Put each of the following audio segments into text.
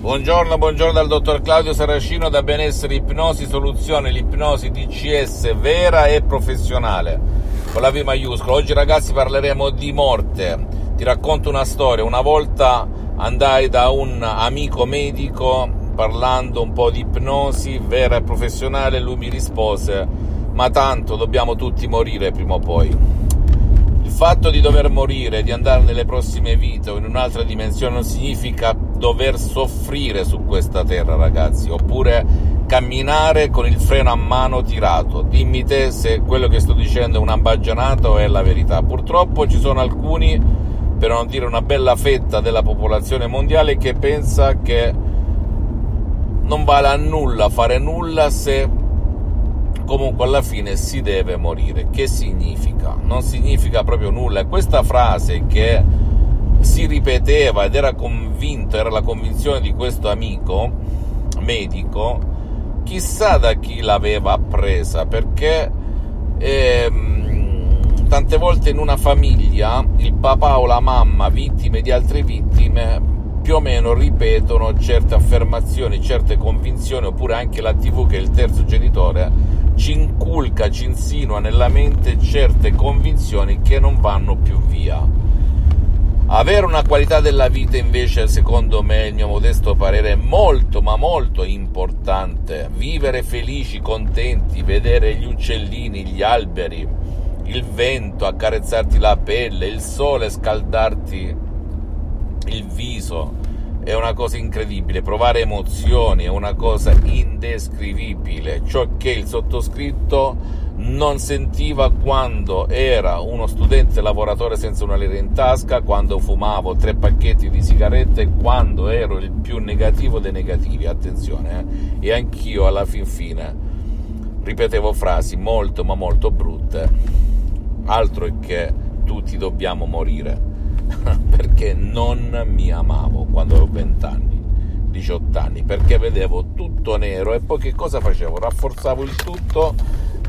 Buongiorno, buongiorno dal dottor Claudio Saracino da Benessere Ipnosi Soluzione, l'ipnosi DCS vera e professionale, con la V maiuscola. Oggi ragazzi parleremo di morte. Ti racconto una storia. Una volta andai da un amico medico parlando un po' di ipnosi vera e professionale, lui mi rispose, ma tanto dobbiamo tutti morire prima o poi. Fatto di dover morire, di andare nelle prossime vite o in un'altra dimensione non significa dover soffrire su questa terra, ragazzi, oppure camminare con il freno a mano tirato. Dimmi te se quello che sto dicendo è una baggianata o è la verità. Purtroppo ci sono alcuni, per non dire una bella fetta della popolazione mondiale, che pensa che non vale a nulla fare nulla se comunque alla fine si deve morire. Che significa? Non significa proprio nulla. E questa frase che si ripeteva ed era convinto, era la convinzione di questo amico medico, chissà da chi l'aveva appresa, perché ehm, tante volte in una famiglia il papà o la mamma, vittime di altre vittime, più o meno ripetono certe affermazioni, certe convinzioni, oppure anche la TV che è il terzo genitore ci inculca, ci insinua nella mente certe convinzioni che non vanno più via. Avere una qualità della vita invece, secondo me, il mio modesto parere, è molto ma molto importante. Vivere felici, contenti, vedere gli uccellini, gli alberi, il vento accarezzarti la pelle, il sole scaldarti il viso, è una cosa incredibile, provare emozioni è una cosa indescrivibile, ciò che il sottoscritto non sentiva quando era uno studente lavoratore senza una lira in tasca, quando fumavo tre pacchetti di sigarette, quando ero il più negativo dei negativi, attenzione, eh? e anch'io alla fin fine ripetevo frasi molto ma molto brutte, altro che tutti dobbiamo morire perché non mi amavo quando avevo 20 anni, 18 anni, perché vedevo tutto nero e poi che cosa facevo? Rafforzavo il tutto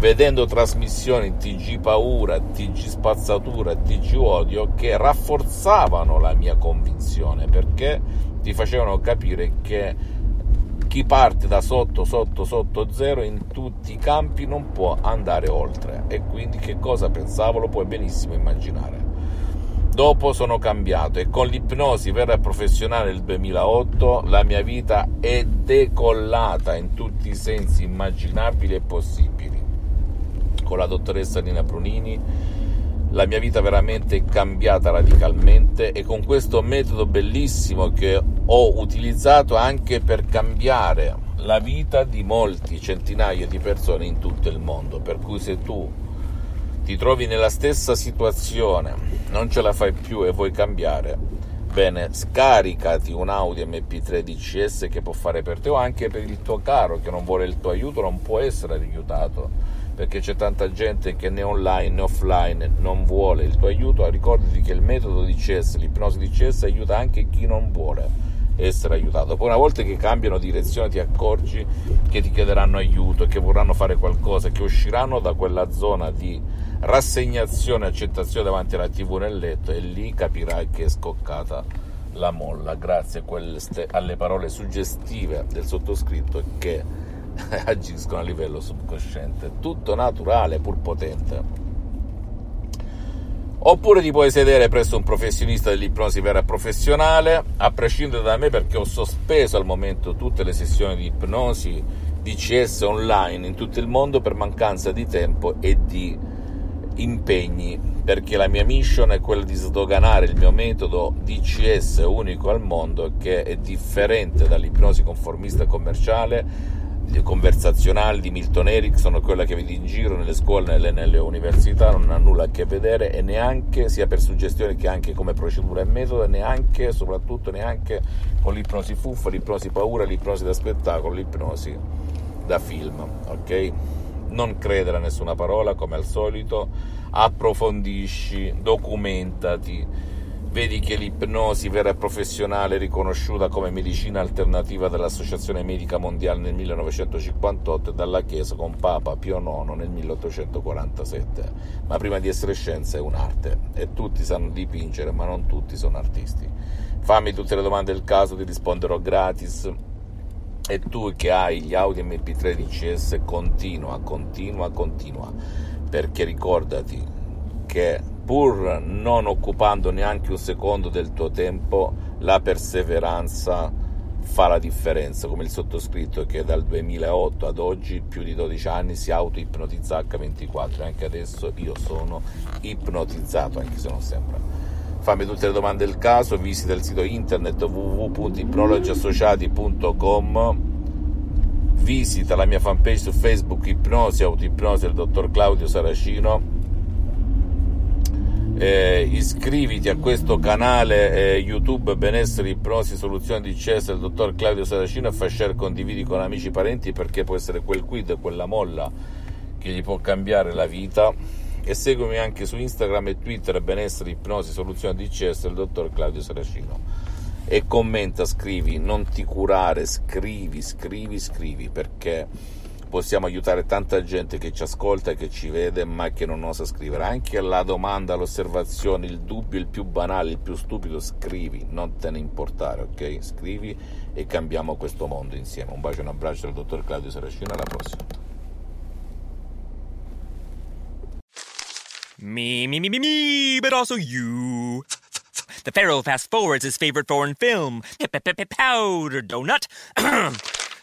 vedendo trasmissioni TG Paura, TG Spazzatura, TG Odio che rafforzavano la mia convinzione perché ti facevano capire che chi parte da sotto, sotto, sotto zero in tutti i campi non può andare oltre e quindi che cosa pensavo lo puoi benissimo immaginare. Dopo sono cambiato e con l'ipnosi vera e professionale del 2008 la mia vita è decollata in tutti i sensi immaginabili e possibili. Con la dottoressa Nina Brunini la mia vita veramente è cambiata radicalmente e con questo metodo bellissimo che ho utilizzato anche per cambiare la vita di molti centinaia di persone in tutto il mondo. Per cui se tu ti trovi nella stessa situazione, non ce la fai più e vuoi cambiare, bene, scaricati un Audi MP3 DCS che può fare per te o anche per il tuo caro che non vuole il tuo aiuto, non può essere aiutato perché c'è tanta gente che né online né offline non vuole il tuo aiuto, ricordati che il metodo DCS, l'ipnosi DCS aiuta anche chi non vuole essere aiutato. Poi una volta che cambiano direzione ti accorgi che ti chiederanno aiuto che vorranno fare qualcosa, che usciranno da quella zona di rassegnazione e accettazione davanti alla tv nel letto e lì capirai che è scoccata la molla. Grazie alle parole suggestive del sottoscritto che agiscono a livello subconsciente. Tutto naturale pur potente oppure ti puoi sedere presso un professionista dell'ipnosi vera professionale a prescindere da me perché ho sospeso al momento tutte le sessioni di ipnosi DCS online in tutto il mondo per mancanza di tempo e di impegni. Perché la mia mission è quella di sdoganare il mio metodo DCS unico al mondo che è differente dall'ipnosi conformista commerciale conversazionali di Milton Erickson, quella che vedi in giro nelle scuole, nelle, nelle, università, non ha nulla a che vedere e neanche, sia per suggestione che anche come procedura e metodo, e neanche, soprattutto neanche con l'ipnosi fuffa, l'ipnosi paura, l'ipnosi da spettacolo, l'ipnosi da film, ok? Non credere a nessuna parola, come al solito, approfondisci, documentati, vedi che l'ipnosi vera e professionale riconosciuta come medicina alternativa dall'Associazione Medica Mondiale nel 1958 e dalla Chiesa con Papa Pio IX nel 1847. Ma prima di essere scienza è un'arte e tutti sanno dipingere, ma non tutti sono artisti. Fammi tutte le domande del caso, ti risponderò gratis. E tu che hai gli Audi MP3 DCS continua, continua, continua, perché ricordati che pur non occupando neanche un secondo del tuo tempo, la perseveranza fa la differenza, come il sottoscritto che dal 2008 ad oggi, più di 12 anni, si auto-ipnotizza H24 e anche adesso io sono ipnotizzato, anche se non sembra. Fammi tutte le domande del caso, visita il sito internet www.ipnologiassociati.com visita la mia fanpage su Facebook Ipnosi, Autoipnosi del dottor Claudio Saracino eh, iscriviti a questo canale eh, YouTube Benessere, Ipnosi, Soluzioni di CES del dottor Claudio Saracino e fai share, condividi con amici e parenti perché può essere quel quid, quella molla che gli può cambiare la vita. E seguimi anche su Instagram e Twitter Benessere, Ipnosi, Soluzioni di CES del dottor Claudio Saracino. E commenta, scrivi, non ti curare, scrivi, scrivi, scrivi perché possiamo aiutare tanta gente che ci ascolta e che ci vede ma che non osa scrivere. Anche alla domanda, all'osservazione, il dubbio, il più banale, il più stupido, scrivi, non te ne importare, ok? Scrivi e cambiamo questo mondo insieme. Un bacio e un abbraccio dal dottor Claudio Saracino, alla prossima. Me, me, me, me, me, but also you. The Pharaoh fast forwards his favorite foreign film, Powder Donut.